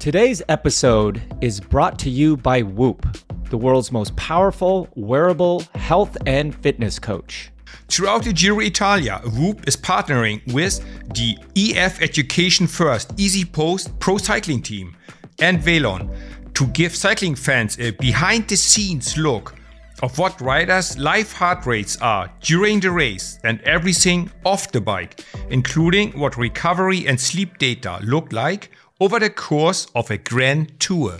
Today's episode is brought to you by Whoop, the world's most powerful wearable health and fitness coach. Throughout the Giro Italia, Whoop is partnering with the EF Education First EasyPost Pro Cycling Team and Velon to give cycling fans a behind the scenes look of what riders' live heart rates are during the race and everything off the bike, including what recovery and sleep data look like over the course of a grand tour.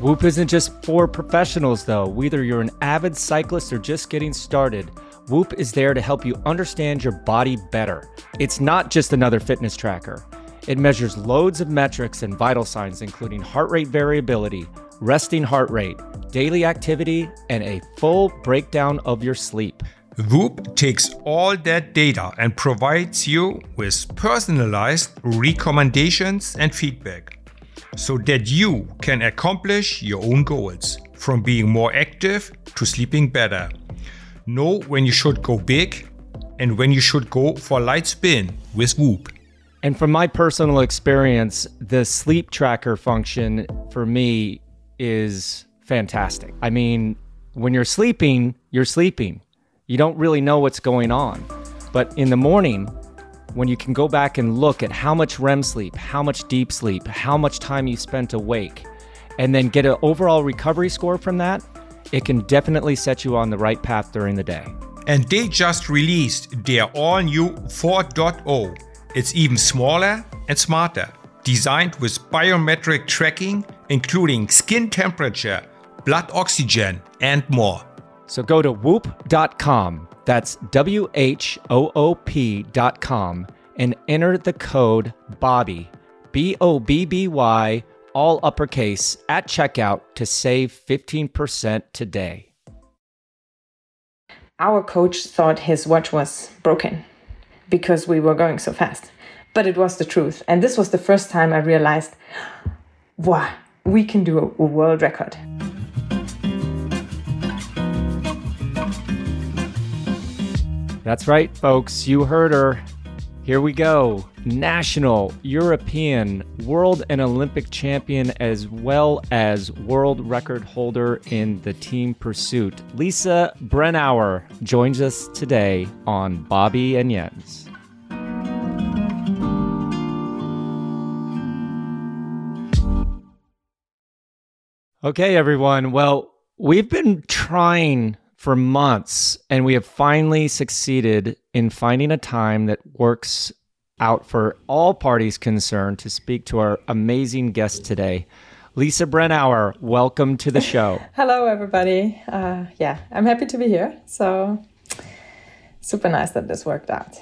Whoop isn't just for professionals, though. Whether you're an avid cyclist or just getting started, Whoop is there to help you understand your body better. It's not just another fitness tracker. It measures loads of metrics and vital signs, including heart rate variability, resting heart rate, daily activity, and a full breakdown of your sleep. Whoop takes all that data and provides you with personalized recommendations and feedback so that you can accomplish your own goals from being more active to sleeping better. Know when you should go big and when you should go for a light spin with Whoop. And from my personal experience, the sleep tracker function for me is fantastic. I mean, when you're sleeping, you're sleeping. You don't really know what's going on. But in the morning, when you can go back and look at how much REM sleep, how much deep sleep, how much time you spent awake, and then get an overall recovery score from that, it can definitely set you on the right path during the day. And they just released their all new 4.0. It's even smaller and smarter, designed with biometric tracking, including skin temperature, blood oxygen, and more. So go to whoop.com, that's W H O O P.com, and enter the code BOBBY, B O B B Y, all uppercase, at checkout to save 15% today. Our coach thought his watch was broken because we were going so fast. But it was the truth. And this was the first time I realized, wow, we can do a, a world record. That's right, folks. You heard her. Here we go. National, European, world, and Olympic champion, as well as world record holder in the team pursuit. Lisa Brennauer joins us today on Bobby and Jens. Okay, everyone. Well, we've been trying for months and we have finally succeeded in finding a time that works out for all parties concerned to speak to our amazing guest today. Lisa Brennauer, welcome to the show. Hello, everybody. Uh, yeah, I'm happy to be here. So, super nice that this worked out.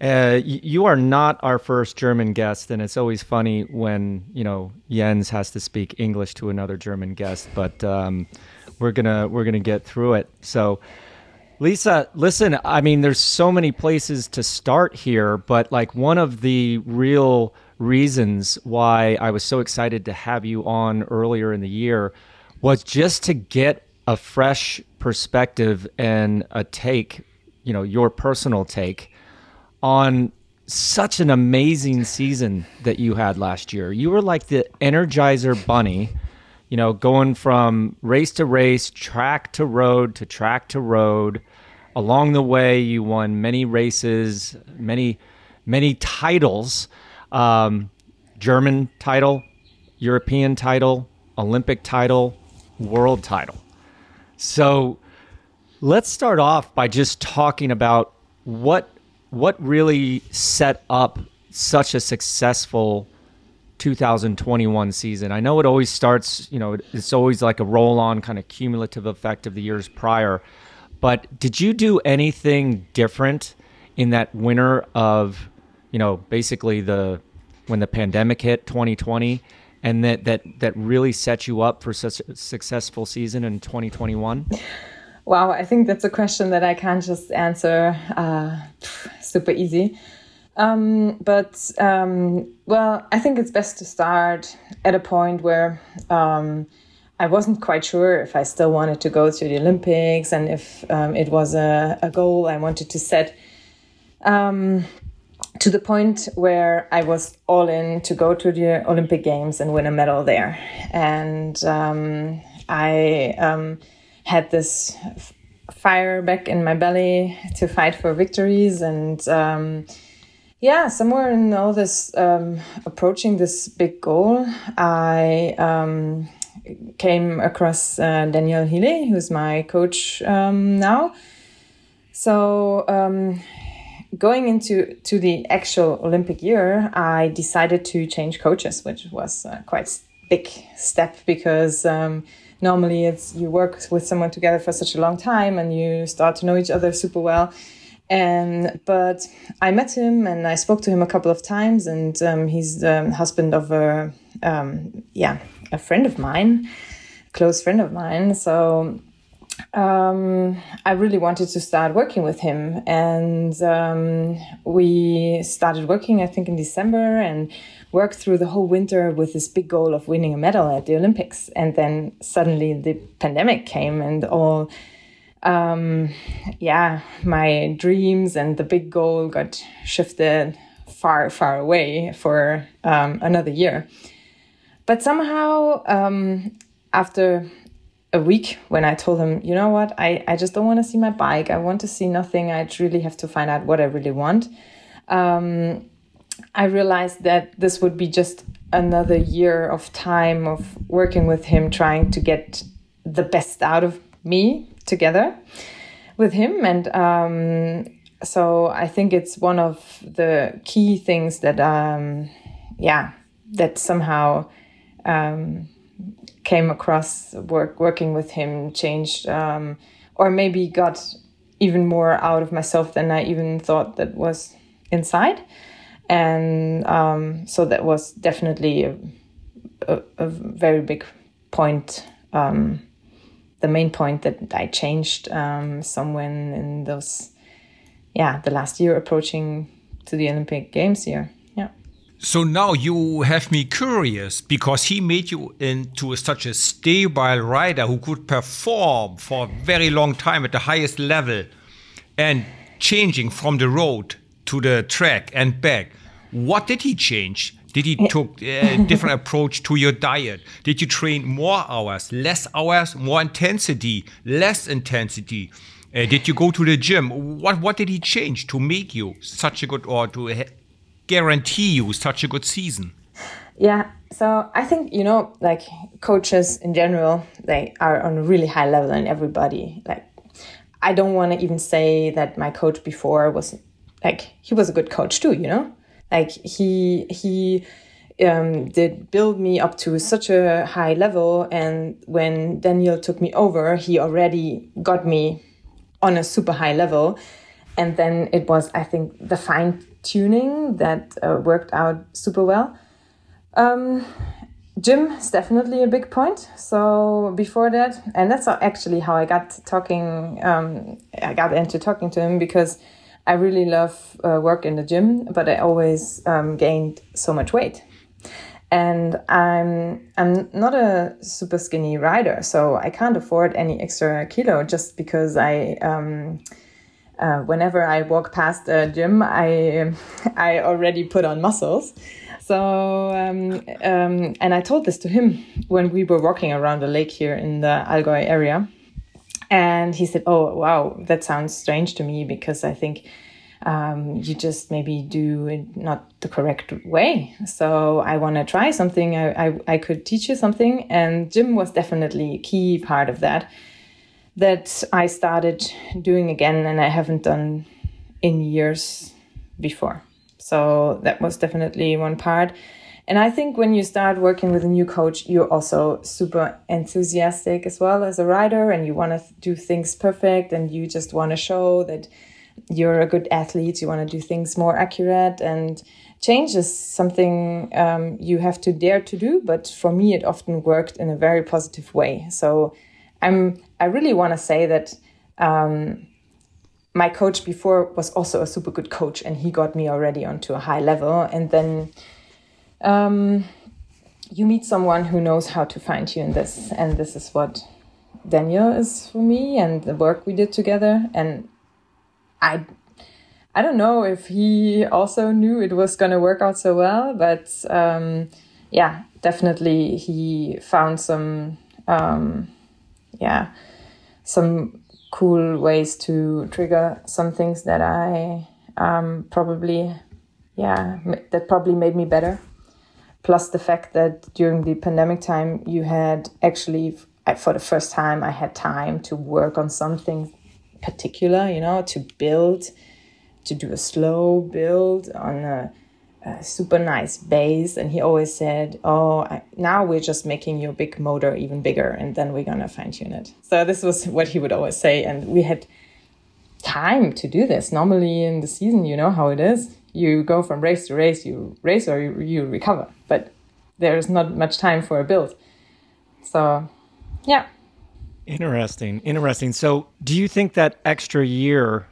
Uh, you are not our first German guest, and it's always funny when you know Jens has to speak English to another German guest. But um, we're gonna we're gonna get through it. So, Lisa, listen. I mean, there's so many places to start here, but like one of the real reasons why I was so excited to have you on earlier in the year was just to get a fresh perspective and a take, you know, your personal take on such an amazing season that you had last year. You were like the Energizer Bunny, you know, going from race to race, track to road to track to road. Along the way, you won many races, many, many titles um, German title, European title, Olympic title, world title. So let's start off by just talking about what what really set up such a successful 2021 season? I know it always starts, you know, it's always like a roll on kind of cumulative effect of the years prior. But did you do anything different in that winter of, you know, basically the when the pandemic hit 2020 and that that that really set you up for such a successful season in 2021? Wow, I think that's a question that I can't just answer uh, super easy. Um, but um, well, I think it's best to start at a point where um, I wasn't quite sure if I still wanted to go to the Olympics and if um, it was a, a, goal I wanted to set. Um, to the point where I was all in to go to the Olympic Games and win a medal there. And um, I had this fire back in my belly to fight for victories. And yeah, somewhere in all this um, approaching this big goal, I um, came across uh, Daniel Hille, who's my coach um, now. So going into to the actual Olympic year, I decided to change coaches, which was uh, quite big step because um, normally it's you work with someone together for such a long time and you start to know each other super well. And but I met him and I spoke to him a couple of times, and um, he's the husband of a um, yeah a friend of mine, close friend of mine. So um, I really wanted to start working with him. And um, we started working, I think, in December and worked through the whole winter with this big goal of winning a medal at the Olympics. And then suddenly the pandemic came and all, um, yeah, my dreams and the big goal got shifted far, far away for um, another year. But somehow, um, after a week when I told him, you know what, I, I just don't want to see my bike. I want to see nothing. I really have to find out what I really want. Um, I realized that this would be just another year of time of working with him, trying to get the best out of me together with him. And um, so I think it's one of the key things that, um, yeah, that somehow um, came across work working with him changed um, or maybe got even more out of myself than I even thought that was inside. And um, so that was definitely a, a, a very big point, um, the main point that I changed um, somewhere in those, yeah, the last year approaching to the Olympic Games here. Yeah. So now you have me curious because he made you into such a stable rider who could perform for a very long time at the highest level and changing from the road to the track and back. What did he change? Did he took a different approach to your diet? Did you train more hours, less hours, more intensity, less intensity? Uh, did you go to the gym? What what did he change to make you such a good or to guarantee you such a good season? Yeah, so I think you know, like coaches in general, they are on a really high level, and everybody like. I don't want to even say that my coach before was like he was a good coach too, you know, like he he um, did build me up to such a high level, and when Daniel took me over, he already got me on a super high level, and then it was I think the fine tuning that uh, worked out super well. Um, is definitely a big point. So before that, and that's actually how I got talking. Um, I got into talking to him because I really love uh, work in the gym, but I always um, gained so much weight, and I'm I'm not a super skinny rider, so I can't afford any extra kilo just because I. Um, uh, whenever I walk past a gym, I I already put on muscles. So um, um, and I told this to him when we were walking around the lake here in the Allgäu area, and he said, "Oh wow, that sounds strange to me because I think." Um, you just maybe do it not the correct way. So I want to try something. I, I, I could teach you something. And gym was definitely a key part of that that I started doing again and I haven't done in years before. So that was definitely one part. And I think when you start working with a new coach, you're also super enthusiastic as well as a rider and you want to do things perfect and you just want to show that you're a good athlete, you want to do things more accurate and change is something um, you have to dare to do. But for me, it often worked in a very positive way. So I'm I really want to say that um, my coach before was also a super good coach, and he got me already onto a high level. And then um, you meet someone who knows how to fine tune this, and this is what Daniel is for me, and the work we did together. And I I don't know if he also knew it was going to work out so well, but um, yeah, definitely he found some, um, yeah, some cool ways to trigger some things that I um, probably, yeah, that probably made me better. Plus the fact that during the pandemic time, you had actually, for the first time, I had time to work on something particular, you know, to build, to do a slow build on a, a super nice base. And he always said, Oh, I, now we're just making your big motor even bigger and then we're going to fine tune it. So this was what he would always say. And we had time to do this. Normally in the season, you know how it is. You go from race to race, you race or you, you recover. But there's not much time for a build. So, yeah. Interesting. Interesting. So, do you think that extra year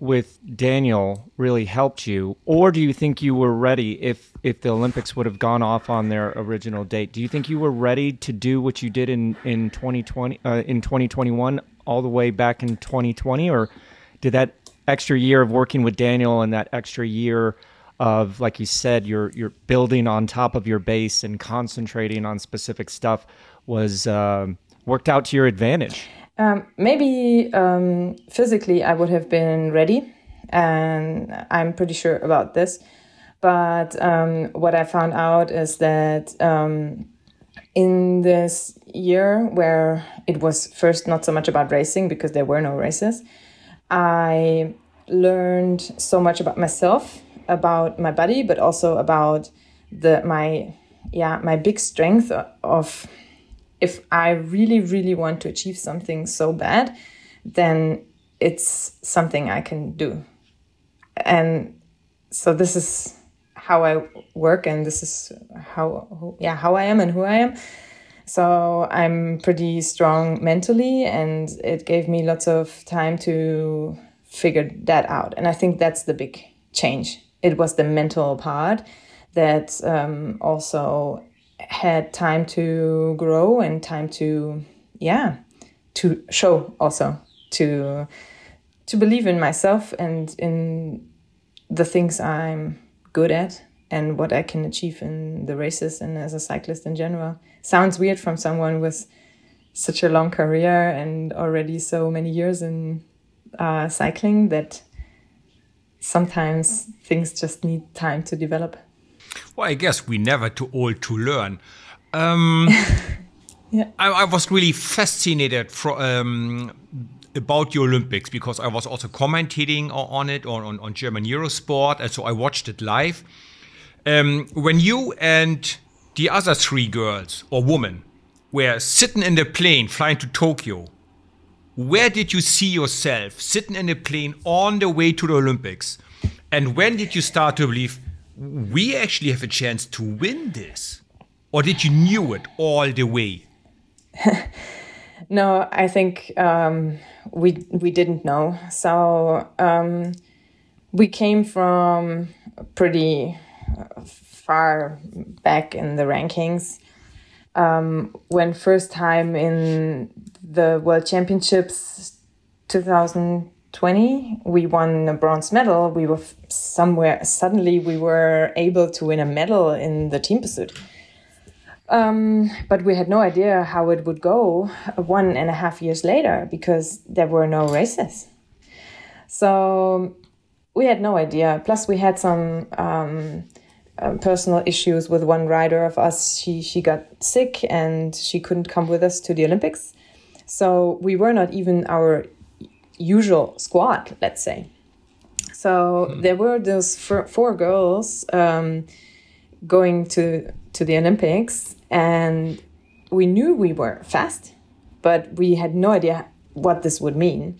with Daniel really helped you, or do you think you were ready if if the Olympics would have gone off on their original date? Do you think you were ready to do what you did in in 2020 uh, in 2021 all the way back in 2020, or did that extra year of working with Daniel and that extra year of like you said you're you're building on top of your base and concentrating on specific stuff was um, worked out to your advantage? Um, maybe um, physically I would have been ready, and I'm pretty sure about this. But um, what I found out is that um, in this year where it was first not so much about racing because there were no races, I learned so much about myself, about my body, but also about the my yeah my big strength of if I really, really want to achieve something so bad, then it's something I can do. And so this is how I work and this is how yeah, how I am and who I am. So I'm pretty strong mentally and it gave me lots of time to figure that out. And I think that's the big change. It was the mental part that um, also had time to grow and time to yeah to show also to to believe in myself and in the things I'm good at and what I can achieve in the races and as a cyclist in general. Sounds weird from someone with such a long career and already so many years in uh, cycling that sometimes things just need time to develop. Well, I guess we never too old to learn. Um, yeah. I, I, was really fascinated for, um, about the Olympics because I was also commentating on it on, on, on German Eurosport, and so I watched it live. Um, when you and the other three girls or women were sitting in the plane flying to Tokyo, where did you see yourself sitting in a plane on the way to the Olympics? And when did you start to believe we actually have a chance to win this? Or did you knew it all the way? no, I think um, we we didn't know. So um, we came from pretty far back in the rankings. Um, when first time in the World Championships 2020, we won a bronze medal. We were somewhere suddenly we were able to win a medal in the team pursuit. Um, but we had no idea how it would go one and a half years later because there were no races. So we had no idea. Plus, we had some um, uh, personal issues with one rider of us. She she got sick and she couldn't come with us to the Olympics. So we were not even our usual squad, let's say. So hmm. there were those four girls um, going to to the Olympics, and we knew we were fast, but we had no idea what this would mean.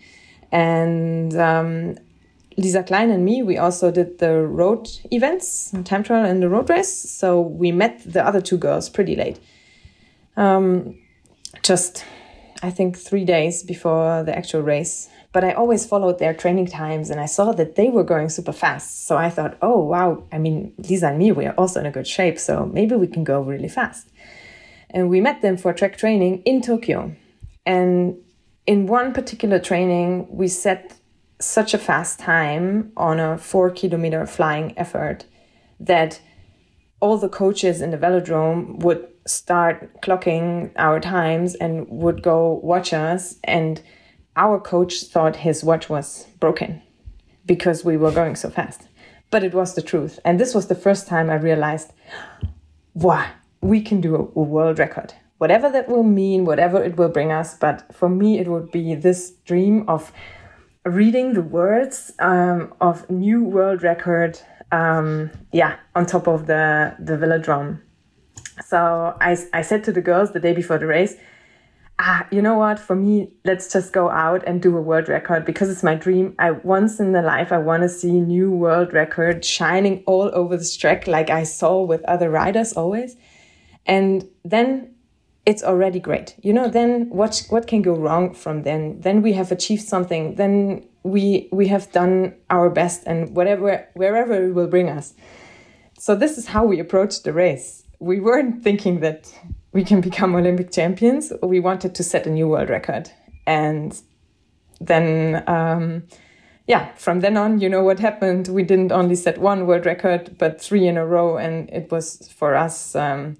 And um, Lisa Klein and me, we also did the road events, time trial and the road race. So we met the other two girls pretty late. Um, just, I think, three days before the actual race. But I always followed their training times and I saw that they were going super fast. So I thought, oh, wow. I mean, Lisa and me, we are also in a good shape. So maybe we can go really fast. And we met them for track training in Tokyo. And in one particular training, we set such a fast time on a four kilometer flying effort that all the coaches in the velodrome would start clocking our times and would go watch us and our coach thought his watch was broken because we were going so fast. But it was the truth. And this was the first time i realized wow we can do a, world record. Whatever that will mean whatever it will bring us but for me it would be this dream of reading the words um, of new world record um, yeah on top of the the velodrome. So I, I said to the girls the day before the race, ah, you know what? For me, let's just go out and do a world record because it's my dream. I once in the life I want to see new world record shining all over the track like I saw with other riders always. And then it's already great. You know, then what what can go wrong from then? Then we have achieved something. Then we we have done our best and whatever wherever it will bring us. So this is how we approach the race we weren't thinking that we can become Olympic champions. We wanted to set a new world record. And then, um, yeah, from then on, you know what happened. We didn't only set one world record, but three in a row. And it was for us, um,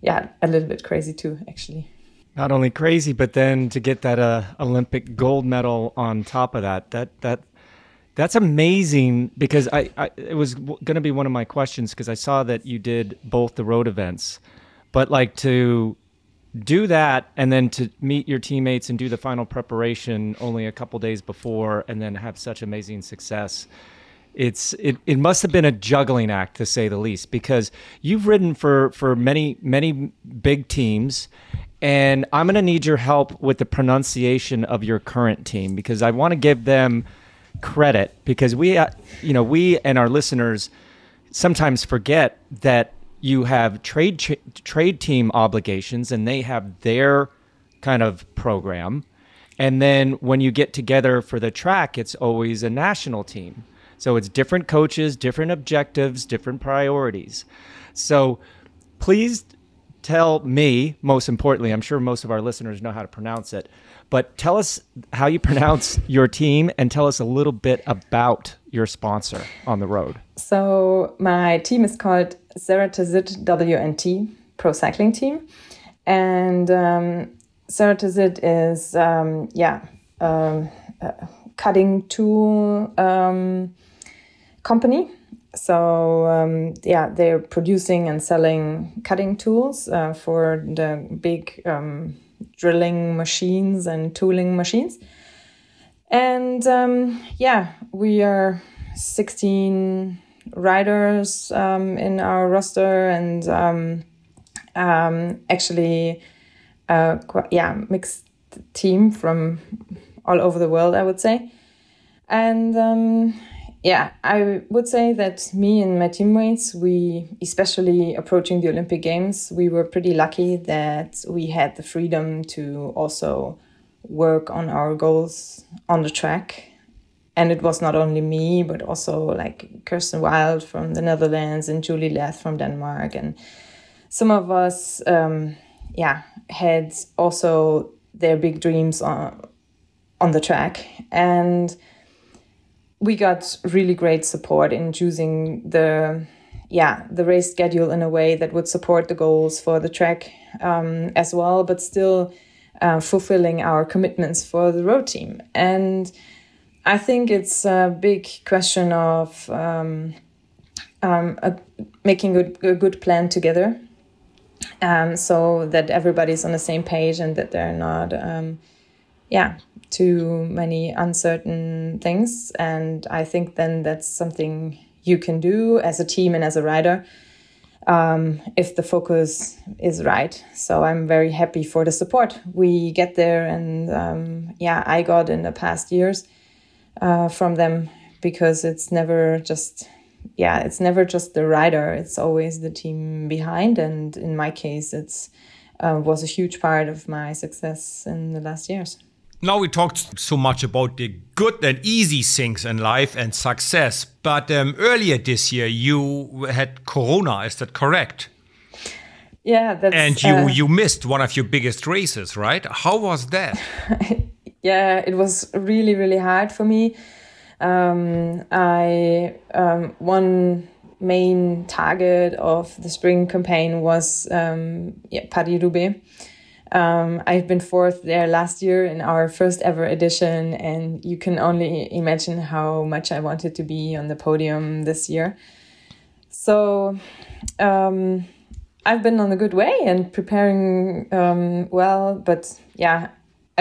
yeah, a little bit crazy too, actually. Not only crazy, but then to get that uh, Olympic gold medal on top of that, that, that, that's amazing because I, I it was going to be one of my questions because I saw that you did both the road events, but like to do that and then to meet your teammates and do the final preparation only a couple days before and then have such amazing success it's it, it must have been a juggling act to say the least because you've ridden for for many many big teams and i'm going to need your help with the pronunciation of your current team because i want to give them credit because we, uh, you know, we and our listeners sometimes forget that you have trade trade team obligations and they have their kind of program. And then when you get together for the track, it's always a national team. So it's different coaches, different objectives, different priorities. So please tell me, most importantly, I'm sure most of our listeners know how to pronounce it, but tell us how you pronounce your team and tell us a little bit about your sponsor on the road. So, my team is called Ceratizit WNT Pro Cycling Team. And um, is, um, yeah, um, a cutting tool um, company. So, um, yeah, they're producing and selling cutting tools uh, for the big um, drilling machines and tooling machines. And yeah, we are 16 riders um, in our roster and um, um actually, uh, yeah, mixed team from all over the world, I would say. And um, yeah, I would say that me and my teammates, we, especially approaching the Olympic Games, we were pretty lucky that we had the freedom to also work on our goals on the track. And it was not only me, but also like Kirsten Wild from the Netherlands and Julie Leth from Denmark. And some of us, um, yeah, had also their big dreams on, on the track. And we got really great support in choosing the yeah the race schedule in a way that would support the goals for the track um, as well, but still uh, fulfilling our commitments for the road team. And I think it's a big question of um, um, a, making a, a, good plan together, um, so that everybody's on the same page and that they're not um, yeah too many uncertain things. And I think then that's something you can do as a team and as a rider um, if the focus is right. So I'm very happy for the support we get there. And um, yeah, I got in the past years uh, from them because it's never just yeah it's never just the rider it's always the team behind and in my case it's uh, was a huge part of my success in the last years now we talked so much about the good and easy things in life and success, but um, earlier this year you had Corona. Is that correct? Yeah, and you uh, you missed one of your biggest races, right? How was that? yeah, it was really really hard for me. Um, I um, one main target of the spring campaign was um, yeah, Paris Roubaix. Um, I've been fourth there last year in our first ever edition, and you can only imagine how much I wanted to be on the podium this year. So um, I've been on a good way and preparing um, well, but yeah,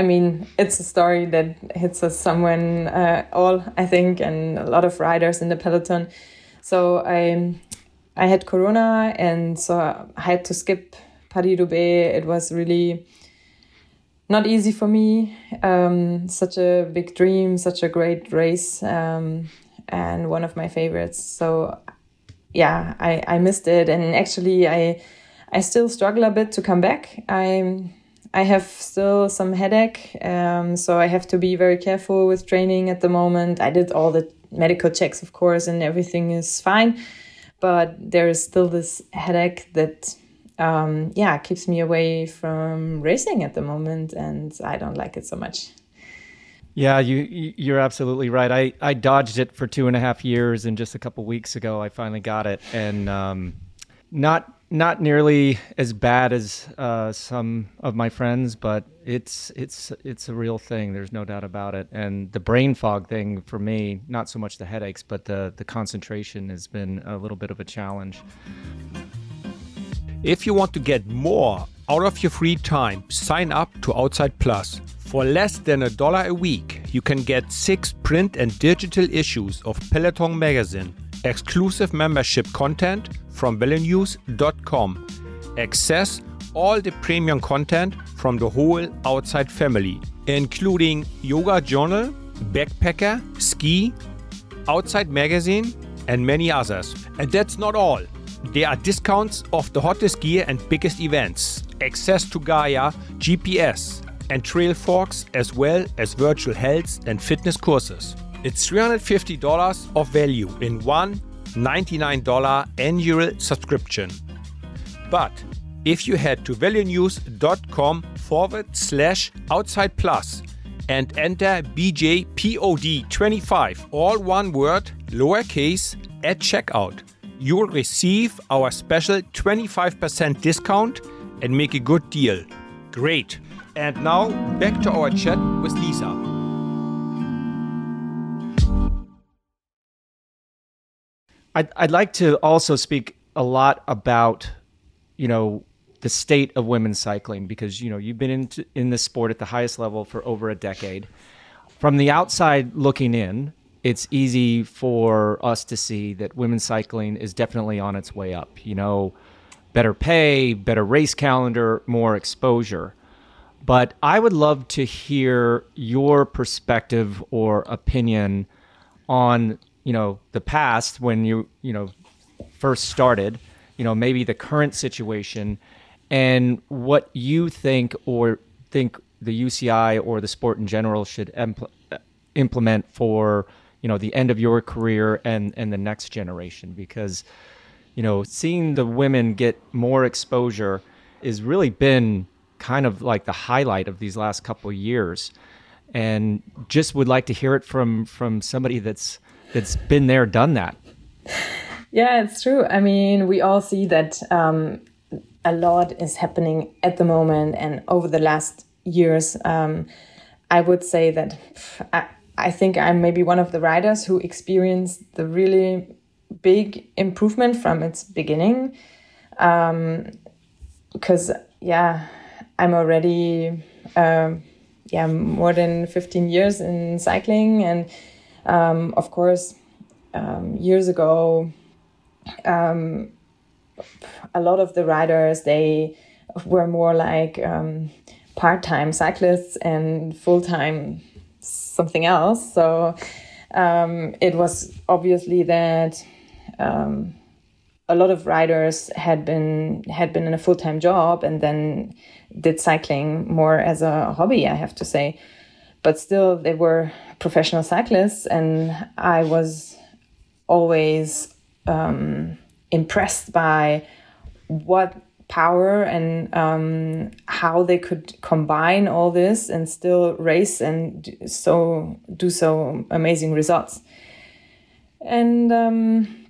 I mean, it's a story that hits us someone uh, all, I think, and a lot of riders in the peloton. So I, I had Corona, and so I had to skip Paris Roubaix. It was really not easy for me. Um, such a big dream, such a great race, um, and one of my favorites. So yeah, I, I missed it, and actually I I still struggle a bit to come back. I I have still some headache, um, so I have to be very careful with training at the moment. I did all the medical checks, of course, and everything is fine, but there is still this headache that um, yeah, keeps me away from racing at the moment, and I don't like it so much. Yeah, you you're absolutely right. I I dodged it for two and a half years, and just a couple weeks ago, I finally got it, and um, not not nearly as bad as uh, some of my friends, but it's it's it's a real thing. There's no doubt about it. And the brain fog thing for me, not so much the headaches, but the the concentration has been a little bit of a challenge. If you want to get more out of your free time, sign up to Outside Plus. For less than a dollar a week, you can get six print and digital issues of Peloton magazine, exclusive membership content from VeloNews.com, access all the premium content from the whole Outside family, including Yoga Journal, Backpacker, Ski, Outside Magazine, and many others. And that's not all. There are discounts of the hottest gear and biggest events, access to Gaia, GPS, and Trailforks, as well as virtual health and fitness courses. It's $350 of value in one $99 annual subscription. But if you head to velonews.com forward slash outside plus and enter BJPOD25, all one word, lowercase, at checkout, you will receive our special 25% discount and make a good deal. Great. And now back to our chat with Lisa. I'd, I'd like to also speak a lot about, you know, the state of women's cycling because, you know, you've been in, in this sport at the highest level for over a decade. From the outside looking in, it's easy for us to see that women's cycling is definitely on its way up. You know, better pay, better race calendar, more exposure. But I would love to hear your perspective or opinion on, you know, the past when you, you know, first started, you know, maybe the current situation and what you think or think the UCI or the sport in general should impl- implement for you know the end of your career and and the next generation. Because you know seeing the women get more exposure has really been kind of like the highlight of these last couple years. And just would like to hear it from from somebody that's that's been there done that. Yeah it's true. I mean we all see that um, a lot is happening at the moment and over the last years. Um, i would say that I, I think I'm maybe one of the riders who experienced the really big improvement from its beginning. Um, because yeah, I'm already um, yeah more than 15 years in cycling, and um, of course, um, years ago, um, a lot of the riders they were more like um, part-time cyclists and full-time something else. So um, it was obviously that um, a lot of riders had been had been in a full time job and then did cycling more as a hobby. I have to say, but still they were professional cyclists, and I was always um, impressed by what power and um, how they could combine all this and still race and so do so amazing results. And um,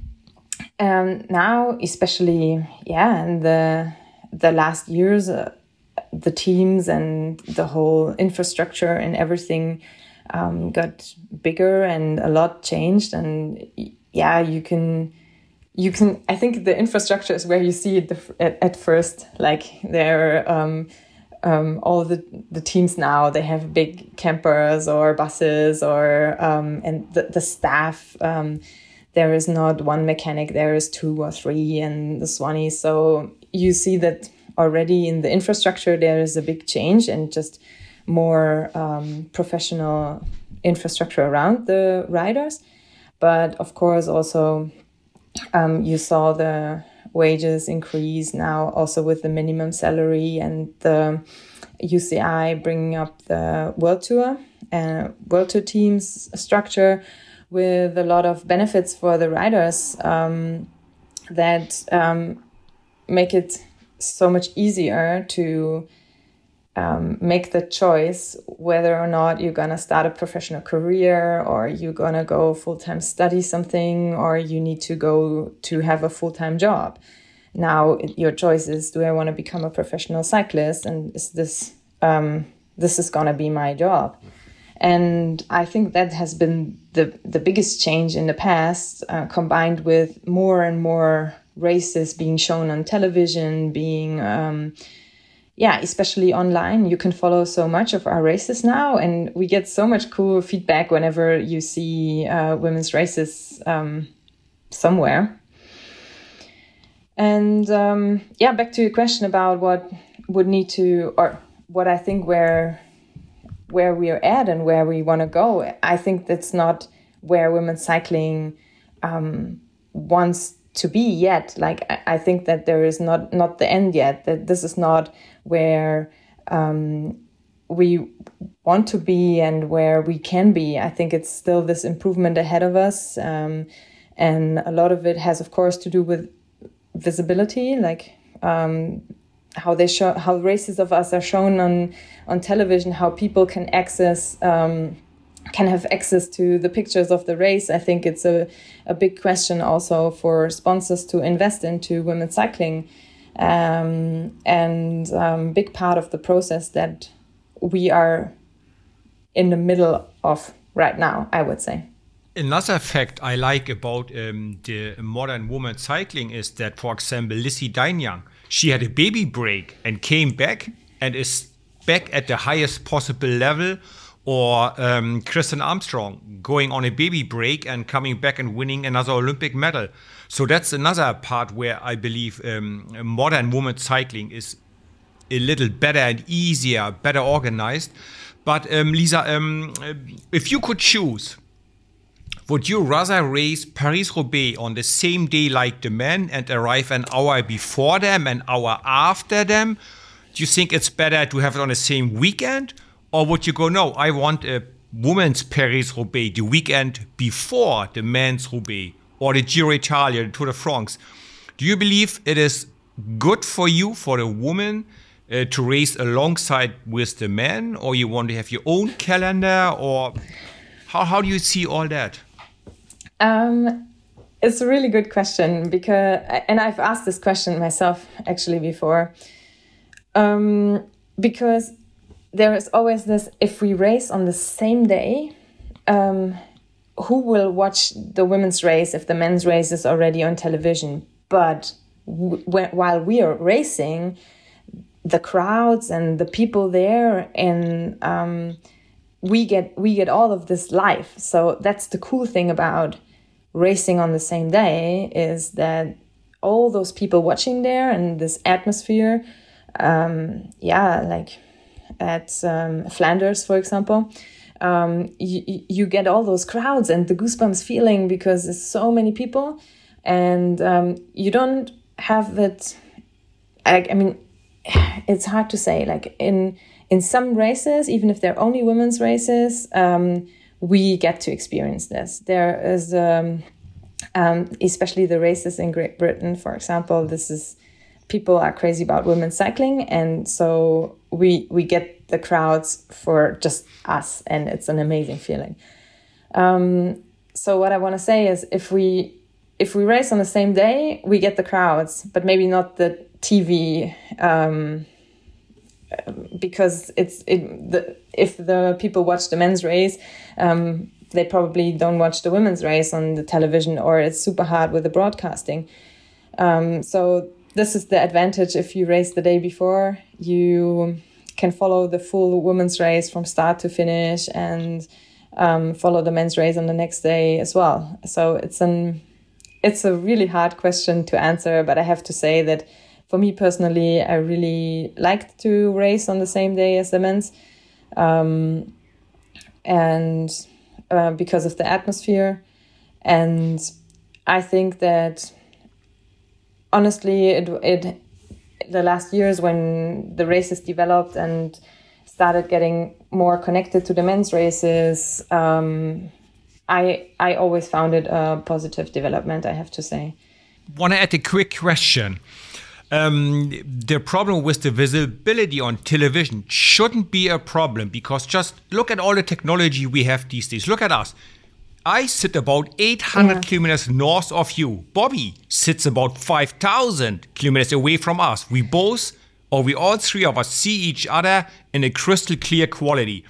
now, especially, yeah, in the the last years, uh, the teams and the whole infrastructure and everything um, got bigger and a lot changed. And yeah, you can you can i think the infrastructure is where you see it at, at first like there um, um, all the, the teams now they have big campers or buses or um, and the, the staff um, there is not one mechanic there is two or three and the soigneur so you see that already in the infrastructure there is a big change and just more um, professional infrastructure around the riders. But of course also um, you saw the wages increase now also with the minimum salary and the UCI bringing up the World Tour and uh, World Tour teams structure with a lot of benefits for the riders um, that um, make it so much easier to um, make the choice whether or not you're gonna start a professional career or you're gonna go full time study something or you need to go to have a full time job. Now your choice is: Do I want to become a professional cyclist, and is this um, this is gonna be my job? And I think that has been the the biggest change in the past, uh, combined with more and more races being shown on television, being um, yeah, especially online, you can follow so much of our races now, and we get so much cool feedback whenever you see uh, women's races um, somewhere. And um, yeah, back to your question about what would need to, or what I think where where we are at and where we want to go. I think that's not where women's cycling um, wants to be yet. Like I, think that there is not not the end yet. That this is not where um, we want to be and where we can be. I think it's still this improvement ahead of us. Um, and a lot of it has, of course, to do with visibility, like um, how they show how races of us are shown on on television, how people can access um, can have access to the pictures of the race. I think it's a, a big question also for sponsors to invest into women's cycling um, and um, big part of the process that we are in the middle of right now, I would say. Another fact I like about um, the modern woman cycling is that, for example, Lizzie Deignan, she had a baby break and came back and is back at the highest possible level. Or um, Kristin Armstrong going on a baby break and coming back and winning another Olympic medal. So that's another part where I believe um, modern women's cycling is a little better and easier, better organized. But um, Lisa, um, if you could choose, would you rather race Paris Roubaix on the same day like the men and arrive an hour before them, an hour after them? Do you think it's better to have it on the same weekend? Or would you go, no, I want a women's Paris Roubaix the weekend before the men's Roubaix? or the Giro Italia, the Tour de France. Do you believe it is good for you, for the woman, uh, to race alongside with the men, or you want to have your own calendar, or how, how do you see all that? Um, it's a really good question because, and I've asked this question myself actually before, um, because there is always this: if we race on the same day, um, who will watch the women's race if the men's race is already on television? But while we are racing, the crowds and the people there, and um, we get we get all of this live. So that's the cool thing about racing on the same day is that all those people watching there and this atmosphere. Um, yeah, like at um, Flanders, for example um, you, you get all those crowds and the goosebumps feeling because there's so many people. And um, you don't have that I, I mean it's hard to say like in in some races even if they're only women's races um, we get to experience this. There is um, um, especially the races in great britain for example this is people are crazy about women's cycling, and so we we get the crowds for just us, and it's an amazing feeling. Um, so what I want to say is, if we if we race on the same day, we get the crowds, but maybe not the TV. Um, because it's it the if the people watch the men's race um, they probably don't watch the women's race on the television or it's super hard with the broadcasting um, so this is the advantage if you race the day before. You can follow the full women's race from start to finish and um, follow the men's race on the next day as well. So it's an it's a really hard question to answer but i have to say that for me personally i really liked to race on the same day as the men's. Um, and uh, because of the atmosphere. And i think that honestly, it it the last years when the races developed and started getting more connected to the men's races, um, I I always found it a positive development. I have to say. Want to add a quick question? Um, the problem with the visibility on television shouldn't be a problem because just look at all the technology we have these days. Look at us. I sit about 800 yeah. kilometers north of you. Bobby sits about 5,000 kilometers away from us. We both, or we all three of us, see each other in a crystal clear quality.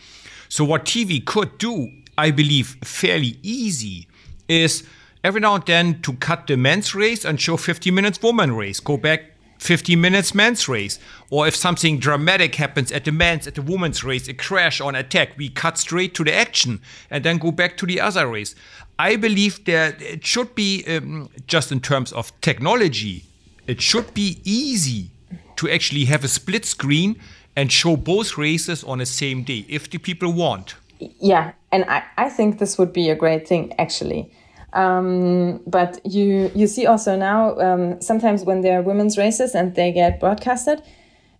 So, what TV could do, I believe, fairly easy, is every now and then to cut the men's race and show 50 minutes woman race. Go back 50 minutes men's race. Or if something dramatic happens at the men's, at the women's race, a crash or an attack, we cut straight to the action and then go back to the other race. I believe that it should be, um, just in terms of technology, it should be easy to actually have a split screen and show both races on the same day if the people want. Yeah, and I, I think this would be a great thing actually. Um, but you you see also now um, sometimes when there are women's races and they get broadcasted,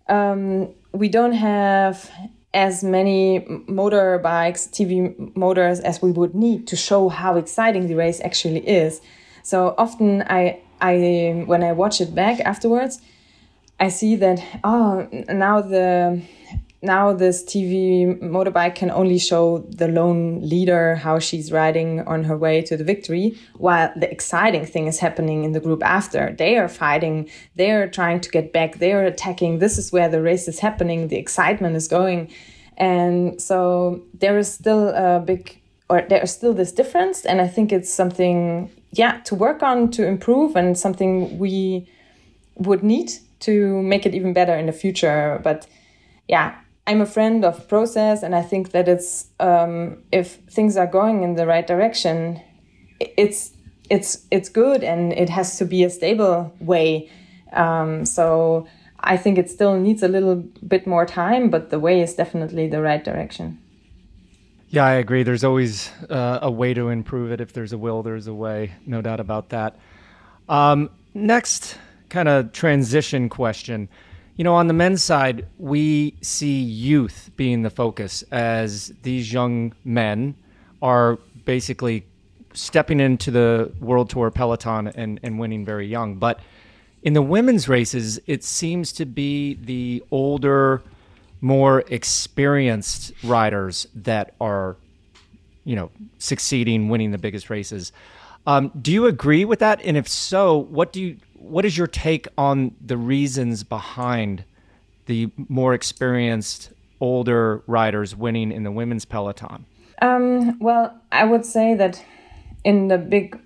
um, we don't have as many motorbikes, TV motors as we would need to show how exciting the race actually is. So often I I when I watch it back afterwards, I see that oh now the now this TV motorbike can only show the lone leader how she's riding on her way to the victory, while the exciting thing is happening in the group after. They are fighting, they are trying to get back, they are attacking. This is where the race is happening, the excitement is going. And so there is still a big, or there is still this difference. And I think it's something, yeah, to work on, to improve, and something we would need to make it even better in the future. But yeah, I'm a friend of process, and I think that it's um, if things are going in the right direction, it's it's it's good, and it has to be a stable way. Um, so I think it still needs a little bit more time, but the way is definitely the right direction. Yeah, I agree. There's always uh, a way to improve it. If there's a will, there's a way. No doubt about that. Um, next, kind of transition question. You know, on the men's side, we see youth being the focus as these young men are basically stepping into the World Tour peloton and, and winning very young. But in the women's races, it seems to be the older, more experienced riders that are, you know, succeeding, winning the biggest races. Um, do you agree with that? And if so, what do you what is your take on the reasons behind the more experienced older riders winning in the women's peloton? Um, well, I would say that in the big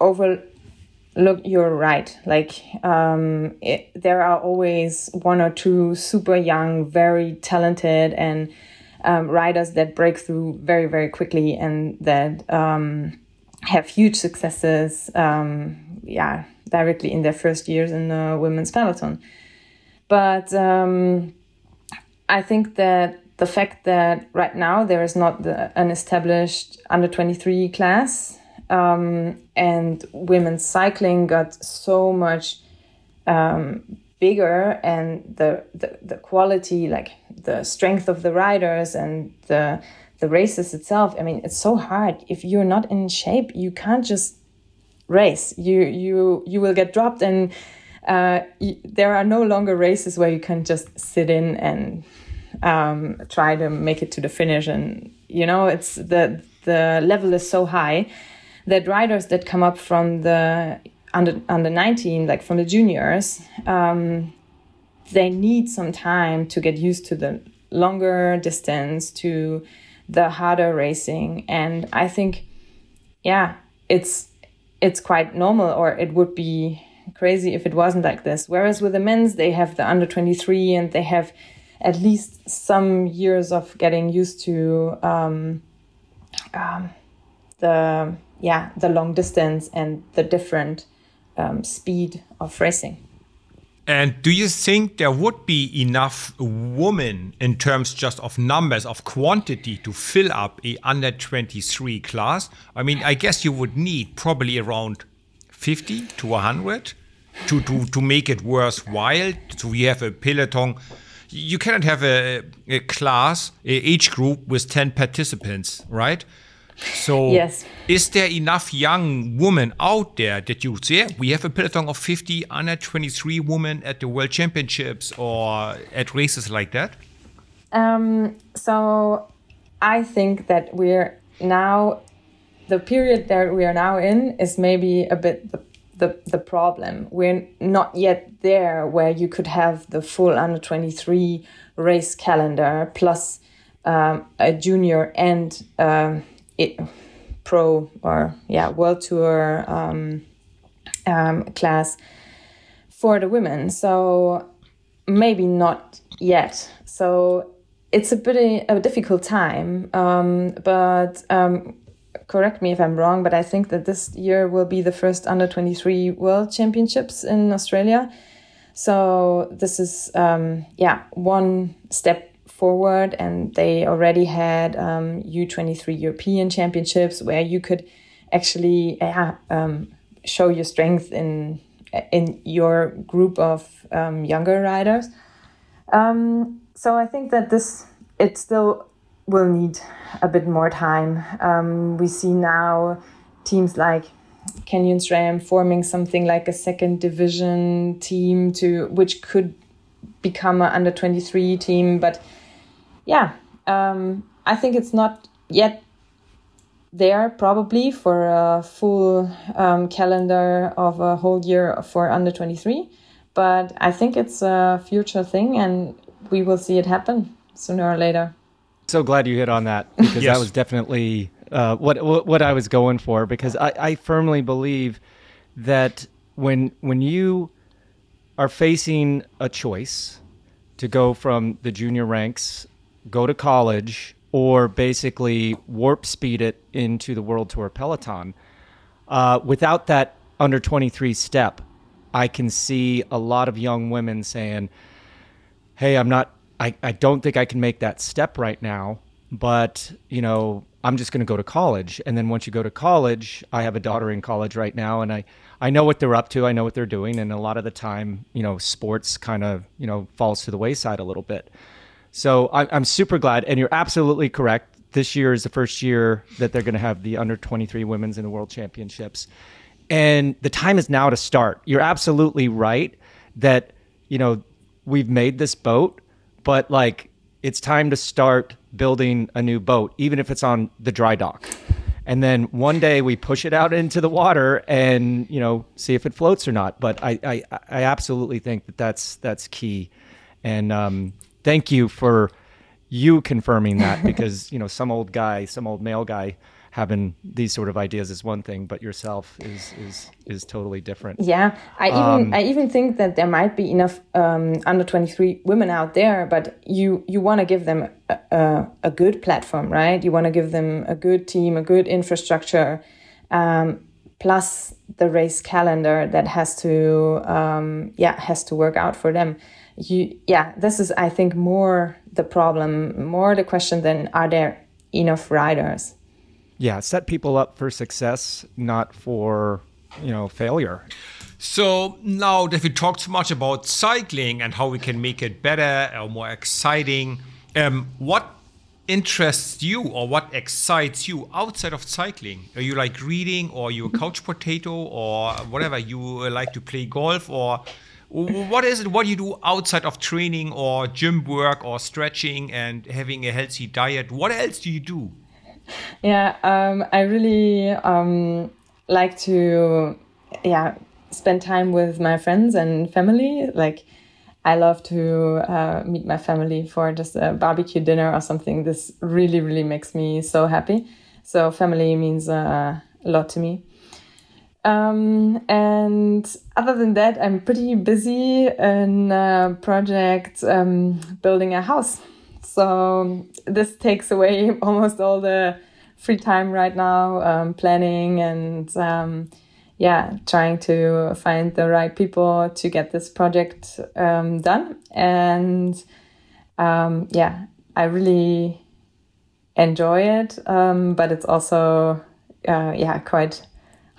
overlook, you're right. Like um, it, there are always one or two super young, very talented, and um, riders that break through very, very quickly and that um, have huge successes. Um, yeah, directly in their first years in the women's peloton. But um, I think that the fact that right now there is not the, an established under 23 class um, and women's cycling got so much um, bigger and the, the, the quality, like the strength of the riders and the, the races itself. I mean, it's so hard. If you're not in shape, you can't just race. You you you will get dropped and uh, there are no longer races where you can just sit in and um, try to make it to the finish. And you know, it's the the level is so high that riders that come up from the under under 19, like from the juniors, um, they need some time to get used to the longer distance, to the harder racing, and I think, yeah, it's it's quite normal, or it would be crazy if it wasn't like this. Whereas with the men's, they have the under 23 and they have at least some years of getting used to um, um, the yeah the long distance and the different um, speed of racing. And do you think there would be enough women in terms just of numbers of quantity to fill up a under 23 class? I mean, I guess you would need probably around 50 to 100 to, to, to make it worthwhile. So we have a peloton. You cannot have a, a class, a age group with 10 participants, right? So, yes. is there enough young women out there that you would say we have a peloton of 50 under 23 women at the World Championships or at races like that? Um, so, I think that we're now the period that we are now in is maybe a bit the the, the problem. We're not yet there where you could have the full under 23 race calendar plus um, a junior and um, it, pro or yeah world tour um, um, class for the women. So maybe not yet. So it's a bit a difficult time, um, but um, correct me if I'm wrong, but I think that this year will be the first under 23 World Championships in Australia. So this is, um, yeah, one step forward. And they already had um, U23 European Championships where you could actually uh, um, show your strength in in your group of um, younger riders. Um, so I think that this it still will need a bit more time. Um, we see now teams like Canyon SRAM forming something like a second division team to which could become an under 23 team. But yeah, um, I think it's not yet there probably for a full um, calendar of a whole year for under 23. But I think it's a future thing and we will see it happen sooner or later so glad you hit on that because yes. that was definitely uh, what, what, what I was going for. Because I, I firmly believe that when when you are facing a choice to go from the junior ranks, go to college, or basically warp speed it into the World Tour peloton, uh, without that under 23 step, I can see a lot of young women saying, Hey, I'm not I, I don't think I can make that step right now, but you know, I'm just going to go to college. And then once you go to college, I have a daughter in college right now, and I, I know what they're up to. I know what they're doing. And a lot of the time, you know, sports kind of, you know, falls to the wayside a little bit. So I, I'm super glad. And you're absolutely correct. This year is the first year that they're going to have the under 23 women's in the world championships. And the time is now to start. You're absolutely right that, you know, we've made this boat but like it's time to start building a new boat, even if it's on the dry dock. And then one day we push it out into the water and you know see if it floats or not. But I I, I absolutely think that that's that's key. And um, thank you for you confirming that because you know some old guy, some old male guy having these sort of ideas is one thing, but yourself is is is totally different. Yeah, I even um, I even think that there might be enough um, under twenty three women out there, but you you want to give them a, a, a, good platform, right? You want to give them a good team, a good infrastructure, um, plus the race calendar that has to um, yeah has to work out for them. You yeah, this is I think more the problem, more the question than are there enough riders yeah, set people up for success, not for you know failure. So now that we talked so much about cycling and how we can make it better or more exciting, um, what interests you or what excites you outside of cycling? Are you like reading or are you a couch potato or whatever? You like to play golf or what is it? What do you do outside of training or gym work or stretching and having a healthy diet? What else do you do? Yeah, um, I really um, like to, yeah, spend time with my friends and family. Like, I love to uh, meet my family for just a barbecue dinner or something. This really, really makes me so happy. So, family means uh, a lot to me. Um, and other than that, I'm pretty busy in a project um, building a house. So this takes away almost all the free time right now, um, planning and um, yeah, trying to find the right people to get this project um, done. And um, yeah, I really enjoy it, but it's also uh, yeah quite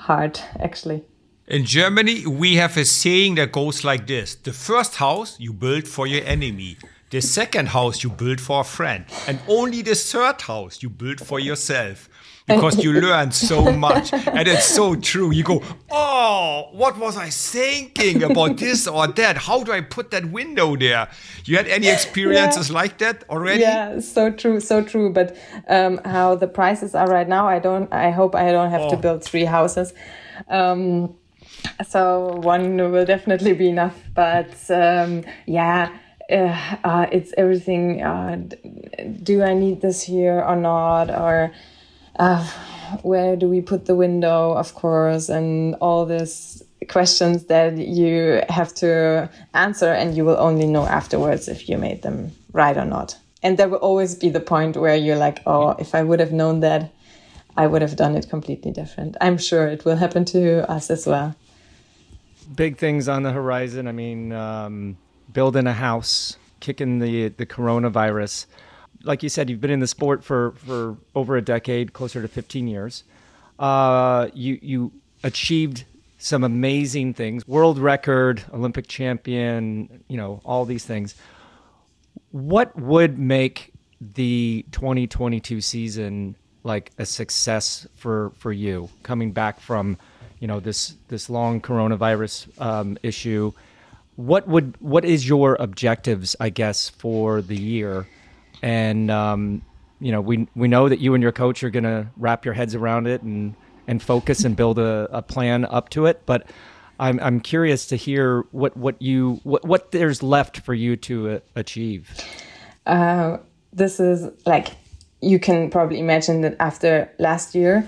hard, actually. In Germany, we have a saying that goes like this. The first house you build for your enemy, the second house you build for a friend, and only the third house you build for yourself because you learn so much. And it's so true. You go, oh, what was I thinking about this or that? How do I put that window there? You had any experiences yeah. like that already? Yeah, so true, so true. But um, how the prices are right now, I don't. I hope I don't have oh. to build three houses. Um, so one will definitely be enough. But um, yeah. Uh, uh, it's everything. Uh, do I need this here or not? Or uh, where do we put the window, of course, and all these questions that you have to answer, and you will only know afterwards if you made them right or not. And there will always be the point where you're like, oh, if I would have known that, I would have done it completely different. I'm sure it will happen to us as well. Big things on the horizon. I mean, um, building a house, kicking the the coronavirus like you said, you've been in the sport for, for over a decade, closer to 15 years. Uh, you you achieved some amazing things, world record, Olympic champion, you know, all these things. What would make the 2022 season like a success for for you coming back from, you know, this this long coronavirus um, issue? What would what is your objectives, I guess, for the year? And um, you know we we know that you and your coach are going to wrap your heads around it and and focus and build a, a plan up to it. But I'm I'm curious to hear what what you what what there's left for you to uh, achieve. Uh, this is like you can probably imagine that after last year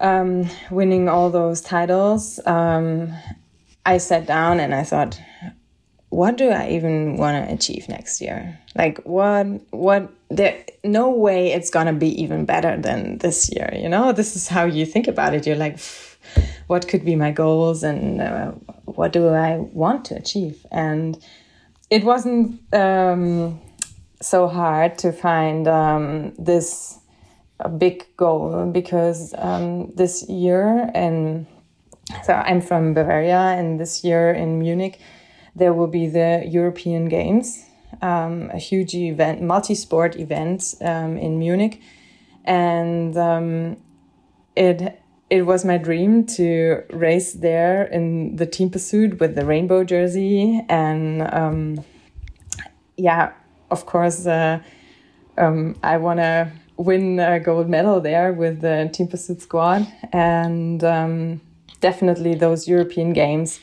um, winning all those titles, um, I sat down and I thought, what do I even want to achieve next year? Like what what there no way it's going to be even better than this year, you know? This is how you think about it. You're like what could be my goals and uh, what do I want to achieve? And it wasn't um, so hard to find um, this big goal because um, this year and so I'm from Bavaria and this year in Munich there will be the European Games, um, a huge event, multi sport event um, in Munich. And um, it it was my dream to race there in the team pursuit with the rainbow jersey and um, yeah of course uh, um, i want to win a gold medal there with the team pursuit squad and um, definitely those european games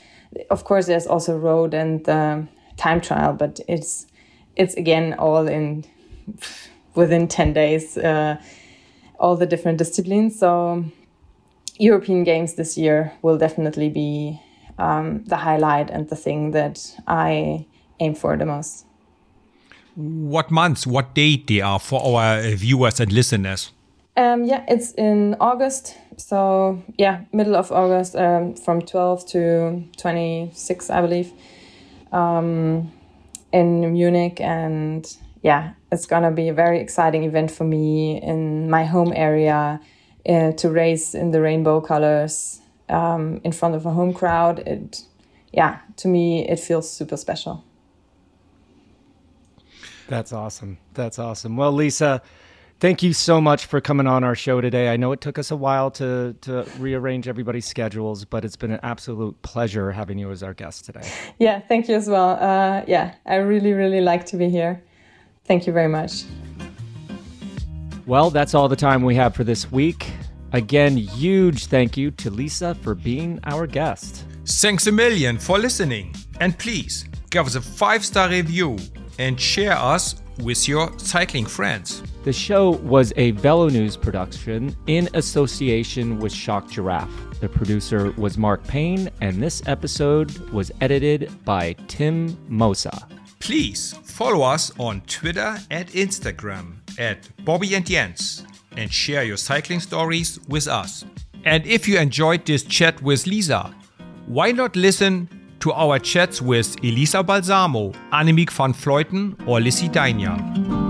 of course, there's also road and uh, time trial, but it's it's again all in within ten days, uh, all the different disciplines. So European Games this year will definitely be um, the highlight and the thing that I aim for the most. What months, what date they are for our viewers and listeners? Um, yeah, it's in August. So yeah, middle of August, um, from 12 to 26, I believe, um, in Munich. And yeah, it's gonna be a very exciting event for me in my home area uh, to race in the rainbow colors um, in front of a home crowd. It, yeah, to me, it feels super special. That's awesome. That's awesome. Well, Lisa Thank you so much for coming on our show today. I know it took us a while to, to rearrange everybody's schedules, but it's been an absolute pleasure having you as our guest today. Yeah, thank you as well. Uh, yeah, I really, really like to be here. Thank you very much. Well, that's all the time we have for this week. Again, huge thank you to Lisa for being our guest. Thanks a million for listening. And please give us a five star review and share us with your cycling friends. The show was a Velonews production in association with Shocked Giraffe. The producer was Mark Payne, and this episode was edited by Tim Mossa. Please follow us on Twitter and Instagram at Bobby and Jens and share your cycling stories with us. And if you enjoyed this chat with Lisa, why not listen to our chats with Elisa Balsamo, Annemiek van Vleuten, or Lizzie Deignan?